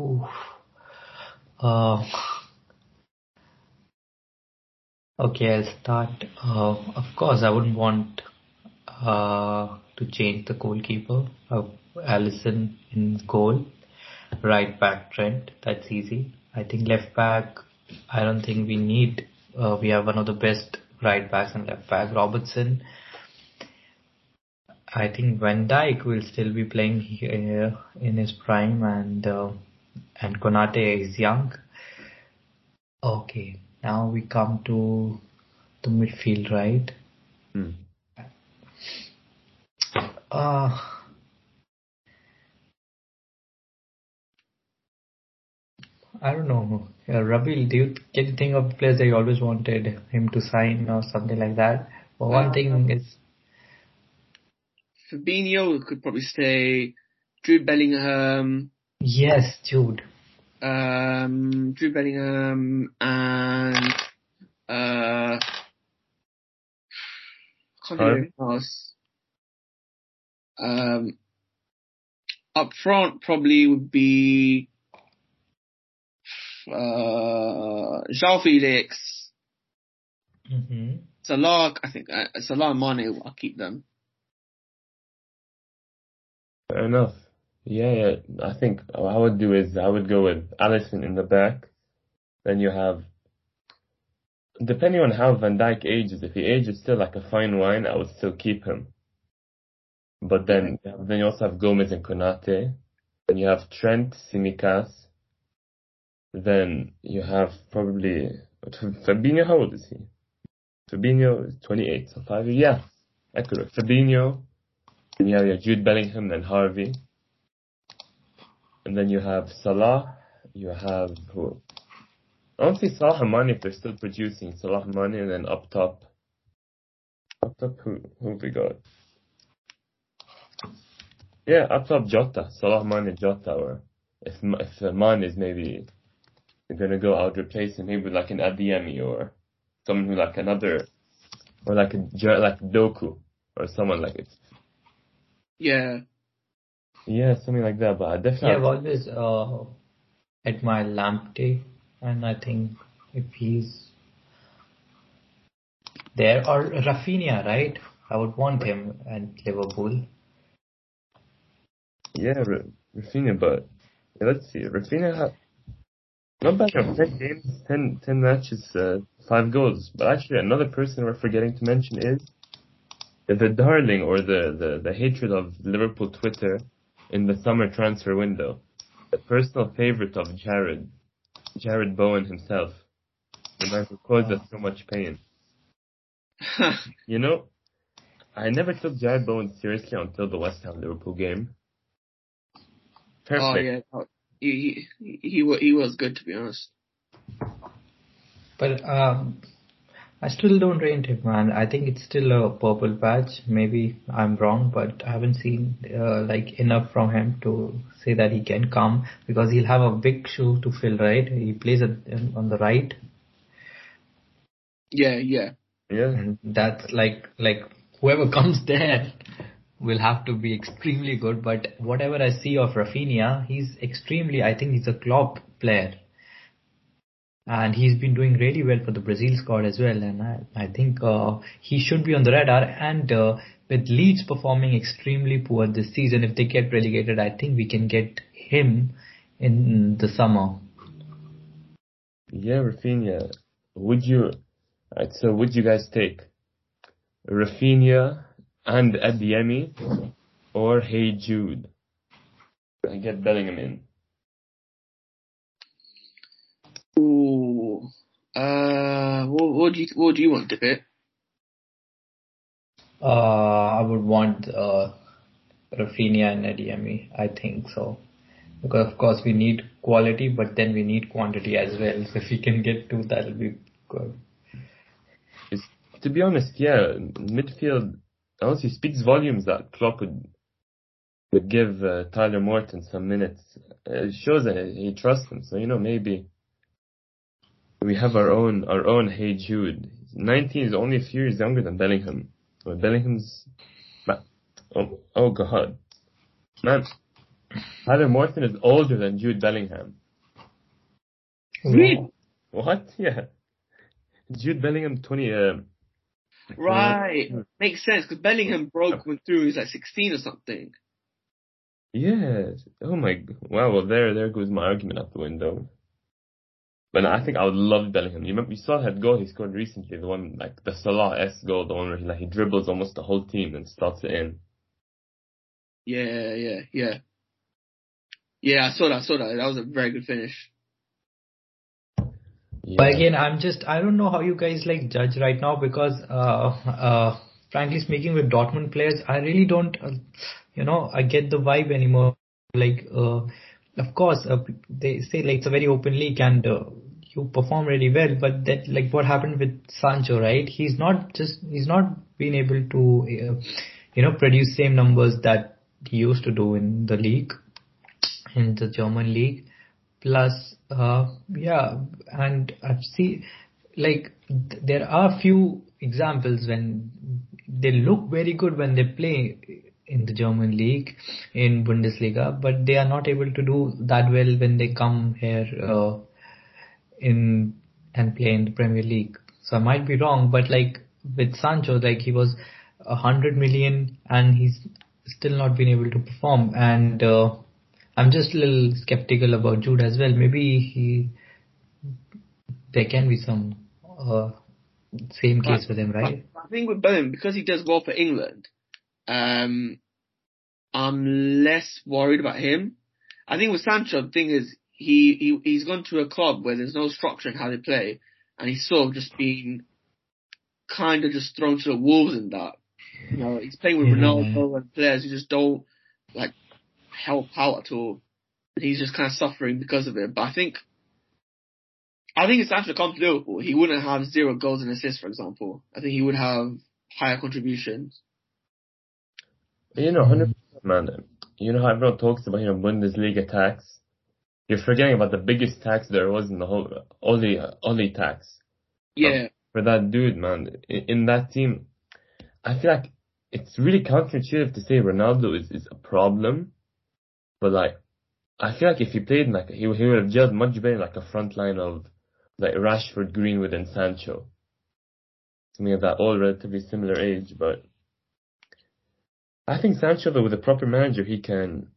Oof. Uh, okay, I'll start. Uh, of course, I wouldn't want uh, to change the goalkeeper. Uh, Alisson in goal. Right back Trent. That's easy. I think left back. I don't think we need. Uh, we have one of the best right backs and left back. Robertson. I think Van Dijk will still be playing here in his prime, and uh, and Konate is young. Okay, now we come to the midfield, right? Hmm. Uh, I don't know. Uh, Rabbil, do you can you think of players that you always wanted him to sign or something like that? Well, one thing is, Fabinho could probably stay. Drew Bellingham, yes, Jude. um, Drew Bellingham, and uh, can't think of else. Um, up front probably would be uh, João Felix, hmm Salah. I think uh, Salah and Mane. I'll keep them. Fair enough. Yeah, yeah. I think what I would do is I would go with Alisson in the back. Then you have, depending on how Van Dijk ages, if he ages still like a fine wine, I would still keep him. But then, then you also have Gomez and Konate. Then you have Trent, Tsimikas. Then you have probably Fabinho. How old is he? Fabinho is 28, so five. Yeah, accurate. Fabinho. Then you have your Jude Bellingham and Harvey. And then you have Salah. You have who? I don't see Salah and Mane if they're still producing. Salah and Mane, and then up top. Up top, who who have we got? Yeah, up top Jota, Salah, Mane, Jota, or if if uh, Mane is maybe gonna go, I would replace him maybe with like an Adeyemi or someone who like another, or like a Jer- like Doku or someone like it. Yeah. Yeah, something like that. But I Yeah, definitely I've always uh, admired Lamptey, and I think if he's there or Rafinha, right? I would want him at Liverpool. Yeah, R- Rafinha, but yeah, let's see. Rafinha had not bad 10 games, 10, 10 matches, uh, 5 goals. But actually, another person we're forgetting to mention is the darling or the, the, the hatred of Liverpool Twitter in the summer transfer window. The personal favorite of Jarrod, Jarrod Bowen himself. The man who caused us so much pain. <laughs> You know, I never took Jarrod Bowen seriously until the West Ham Liverpool game. Perfect. oh yeah. He he he he was good to be honest. But um, I still don't rate him, man. I think it's still a purple patch. Maybe I'm wrong, but I haven't seen uh, like enough from him to say that he can come because he'll have a big shoe to fill, right? He plays at, on the right, Yeah, yeah. Yeah. and that's like like whoever <laughs> comes there will have to be extremely good. But whatever I see of Rafinha, he's extremely. I think he's a Klopp player, and he's been doing really well for the Brazil squad as well. And I, I think uh, he should be on the radar. And uh, with Leeds performing extremely poor this season, if they get relegated, I think we can get him in the summer. Yeah, Rafinha. Would you? So would you guys take Rafinha and Adeyemi or Hey Jude? And get Bellingham in. Ooh. Uh, what, what do you what do you want, Dip Uh, I would want uh, Rafinha and Adeyemi. I think so. Because of course we need quality, but then we need quantity as well. So if we can get two, that'll be good. It's, to be honest, yeah, midfield honestly speaks volumes that Klopp would would give uh, Tyler Morton some minutes. It shows that he he trusts him. So you know maybe we have our own our own Hey Jude. 19 is only a few years younger than Bellingham. So Bellingham's, oh, oh god, man, Tyler Morton is older than Jude Bellingham. Really? What? <laughs> Yeah. Jude Bellingham 20. Uh, Right. Makes sense because Bellingham broke when through he was like 16 or something. yes. Oh my. Wow. Well, there, there goes my argument out the window. But I think I would love Bellingham. You remember, you saw that goal he scored recently, the one like the Salah S goal, the one where he like he dribbles almost the whole team and slots it in. Yeah, yeah, yeah. Yeah, I saw that, I saw that. That was a very good finish. But again, I'm just, I don't know how you guys like judge right now because, uh, uh, frankly speaking with Dortmund players, I really don't, uh, you know, I get the vibe anymore. Like, uh, of course, uh, they say like it's a very open league and, uh, you perform really well, but that like what happened with Sancho, right? He's not just, he's not been able to, uh, you know, produce same numbers that he used to do in the league, in the German league. Plus, uh, yeah, and I've seen, like, th- there are few examples when they look very good when they play in the German league, in Bundesliga, but they are not able to do that well when they come here, uh, in, and play in the Premier League. So I might be wrong, but like, with Sancho, like, he was a hundred million and he's still not been able to perform and, uh, I'm just a little skeptical about Jude as well. Maybe he, there can be some uh, same case with him, right? I think with Bellingham, because he does well for England, um, I'm less worried about him. I think with Sancho, the thing is, he, he, he's gone to a club where there's no structure in how they play, and he's sort of just been kind of just thrown to the wolves in that. You know, he's playing with Yeah. Ronaldo and players who just don't, like, help out at all. And he's just kind of suffering because of it. But I think, I think if Sancho come to Liverpool, he wouldn't have zero goals and assists, for example. I think he would have higher contributions. You know, hundred percent, man. You know how everyone talks about you know Bundesliga tax. You're forgetting about the biggest tax there was in the whole Ole Ole tax. Yeah, for that dude, man. In, in that team, I feel like it's really counterintuitive to say Ronaldo is, is a problem, but like, I feel like if he played like he he would have gelled much better like a front line of like Rashford, Greenwood, and Sancho. To me, that all relatively similar age, but I think Sancho, though, with a proper manager, he can,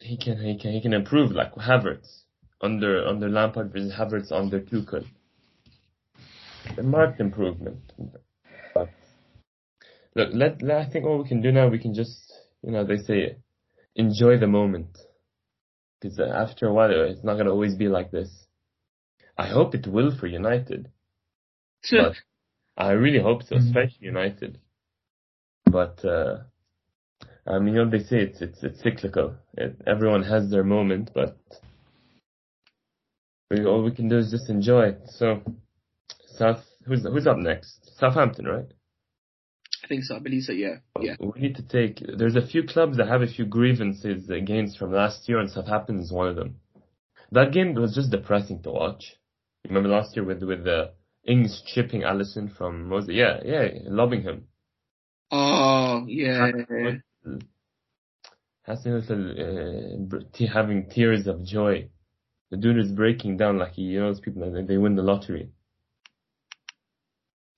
he can, he can, he can improve like Havertz under under Lampard versus Havertz under Tuchel a marked improvement. But look, let, let I think all we can do now, we can just, you know, they say, enjoy the moment. Because after a while, it's not gonna always be like this. I hope it will for United. But I really hope so, Mhm. especially United. But uh, I mean, you know, they say it's it's it's cyclical. It, everyone has their moment, but we, all we can do is just enjoy it. So, South, who's who's up next? Southampton, right? Think so. I believe so. Yeah, yeah. We need to take. There's a few clubs that have a few grievances against from last year, and Southampton is one of them. That game was just depressing to watch. Remember last year with with the Ings chipping Alisson from was? Yeah, yeah, lobbing him. Oh, yeah. Hassan uh, having tears of joy. The dude is breaking down like he, you know, those people that they win the lottery.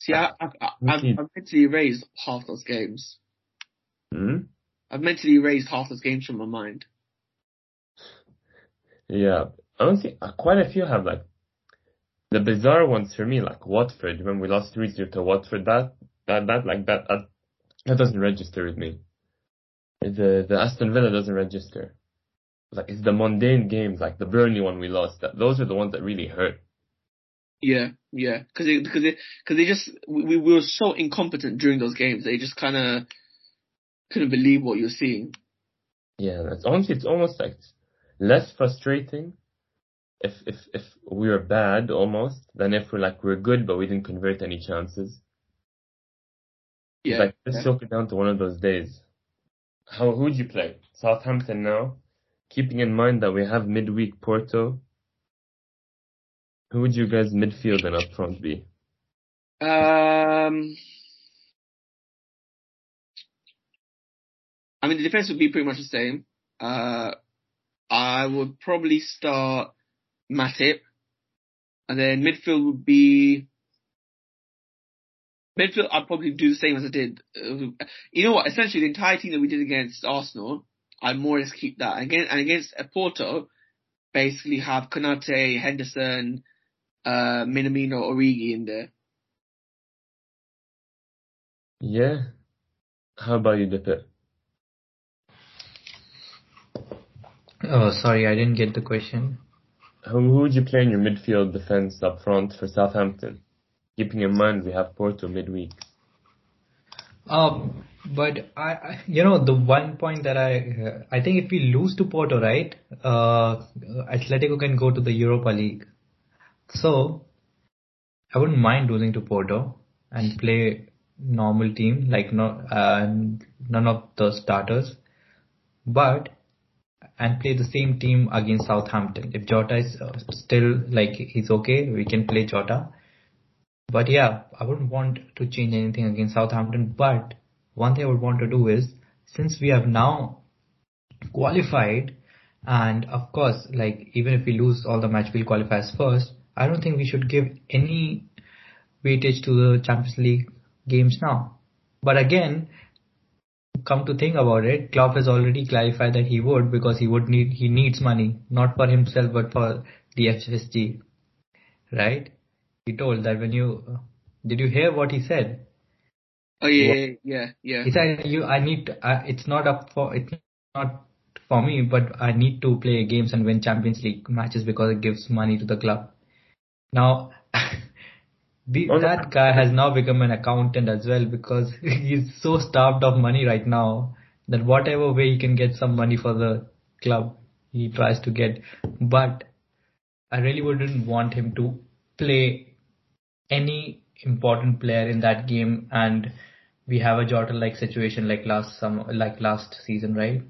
See, I, I, I, I've, I've mentally erased half those games. Hmm? I've mentally erased half those games from my mind. Yeah, I don't uh, quite a few have like the bizarre ones for me, like Watford. When we lost three zero to Watford. That that that like that that, that doesn't register with me. The the Aston Villa doesn't register. Like it's the mundane games, like the Burnley one we lost. That those are the ones that really hurt. Yeah, yeah. Cause they, cause they, cause they just, we, we were so incompetent during those games. They just kind of couldn't believe what you're seeing. Yeah, that's honestly it's almost like less frustrating if if if we were bad almost than if we're like we're good but we didn't convert any chances. Yeah. It's like let's yeah. choke it down to one of those days. How who'd you play? Southampton now, keeping in mind that we have midweek Porto. Who would you guys midfield and up front be? Um, I mean, the defense would be pretty much the same. Uh, I would probably start Matip, and then midfield would be midfield. I'd probably do the same as I did. You know what? Essentially, the entire team that we did against Arsenal, I'd more or less keep that. Again, and against Porto, basically have Konate, Henderson, uh, Minamino, Origi in there. Yeah. How about you, Dipit? Oh, sorry, I didn't get the question. Who, who would you play in your midfield defense up front for Southampton? Keeping in mind we have Porto midweek. Um, but I, I, you know, the one point that I, uh, I think if we lose to Porto, right, uh, Atletico can go to the Europa League. So, I wouldn't mind losing to Porto and play normal team, like no, uh, none of the starters, but and play the same team against Southampton. If Jota is uh, still like he's okay, we can play Jota. But yeah, I wouldn't want to change anything against Southampton. But one thing I would want to do is since we have now qualified, and of course, like even if we lose all the match, we'll qualify as first. I don't think we should give any weightage to the Champions League games now. But again, come to think about it, Klopp has already clarified that he would because he would need he needs money not for himself but for the FSG, right? He told that when you did you hear what he said? Oh yeah, yeah, yeah. He said you I need to, uh, it's not up for it's not for me, but I need to play games and win Champions League matches because it gives money to the club. Now <laughs> The, that guy has now become an accountant as well because <laughs> he's so starved of money right now that whatever way he can get some money for the club, he tries to get. But I really wouldn't want him to play any important player in that game and we have a Jota like situation like last summer, like last season, right?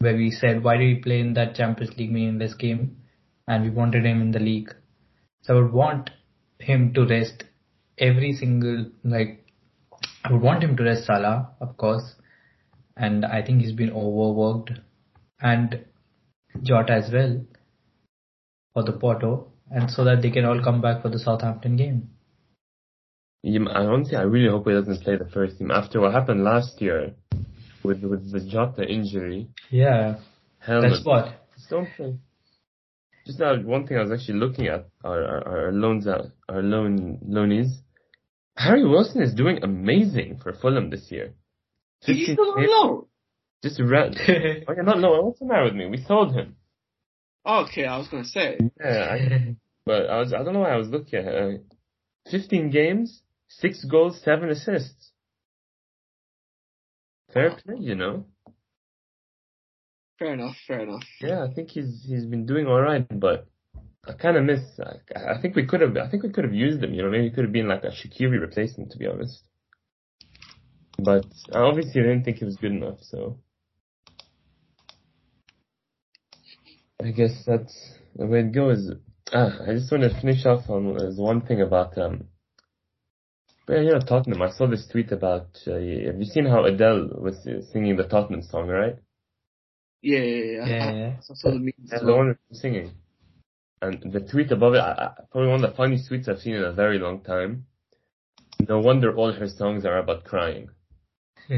Where we said, why did he play in that Champions League meaningless game? And we wanted him in the league. So I would want him to rest every single like I would want him to rest Salah, of course, and I think he's been overworked, and Jota as well for the Porto, and so that they can all come back for the Southampton game. Yeah, I honestly, I really hope he doesn't play the first team after what happened last year with with the Jota injury. Yeah, that's what. Don't play. Just now, one thing I was actually looking at our our, our loans out, our loan loanees. Harry Wilson is doing amazing for Fulham this year. He's still on loan. Just red. oh, you're not low. What's the matter with me? We sold him. Okay, I was gonna say. Yeah, I, but I was. I don't know why I was looking at. Uh, Fifteen games, six goals, seven assists. Fair play, you know. Fair enough. Fair enough. Yeah, I think he's he's been doing all right, but I kind of miss. I, I think we could have. I think we could have used him. You know, maybe he could have been like a Shaqiri replacement, to be honest. But I obviously I didn't think he was good enough. So I guess that's the way it goes. Ah, I just want to finish off on there's one thing about um. But you know Tottenham. I saw this tweet about. Uh, have you seen how Adele was singing the Tottenham song, right? Yeah, yeah, yeah. yeah. I, saw the memes. the one singing. And the tweet above it, I, probably one of the funniest tweets I've seen in a very long time. No wonder all her songs are about crying. <laughs>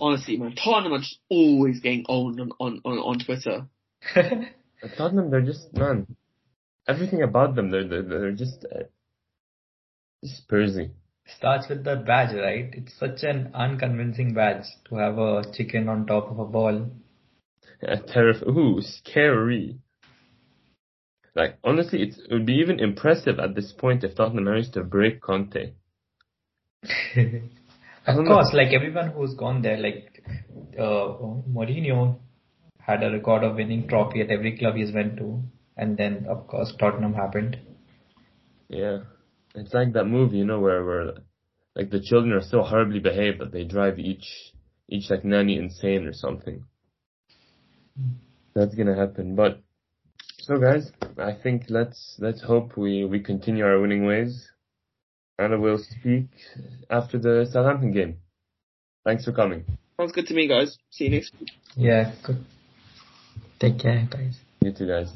Honestly, man, Tottenham are just always getting owned on, on, on, on Twitter. <laughs> Tottenham, they're just, man, everything about them, they're, they're, they're just, uh, just Spursy starts with the badge, right? It's such an unconvincing badge to have a chicken on top of a ball. Yeah, terrifying. Ooh, scary. Like, honestly, it would be even impressive at this point if Tottenham managed to break Conte. <laughs> of course, know. like everyone who's gone there, like uh, Mourinho had a record of winning trophy at every club he's went to, and then of course Tottenham happened. Yeah. It's like that movie, you know, where where like the children are so horribly behaved that they drive each each like nanny insane or something. That's gonna happen. But So guys, I think let's let's hope we we continue our winning ways, and we'll speak after the Southampton game. Thanks for coming. Sounds good to me, guys. See you next week. Yeah, good. Take care, guys. You too, guys.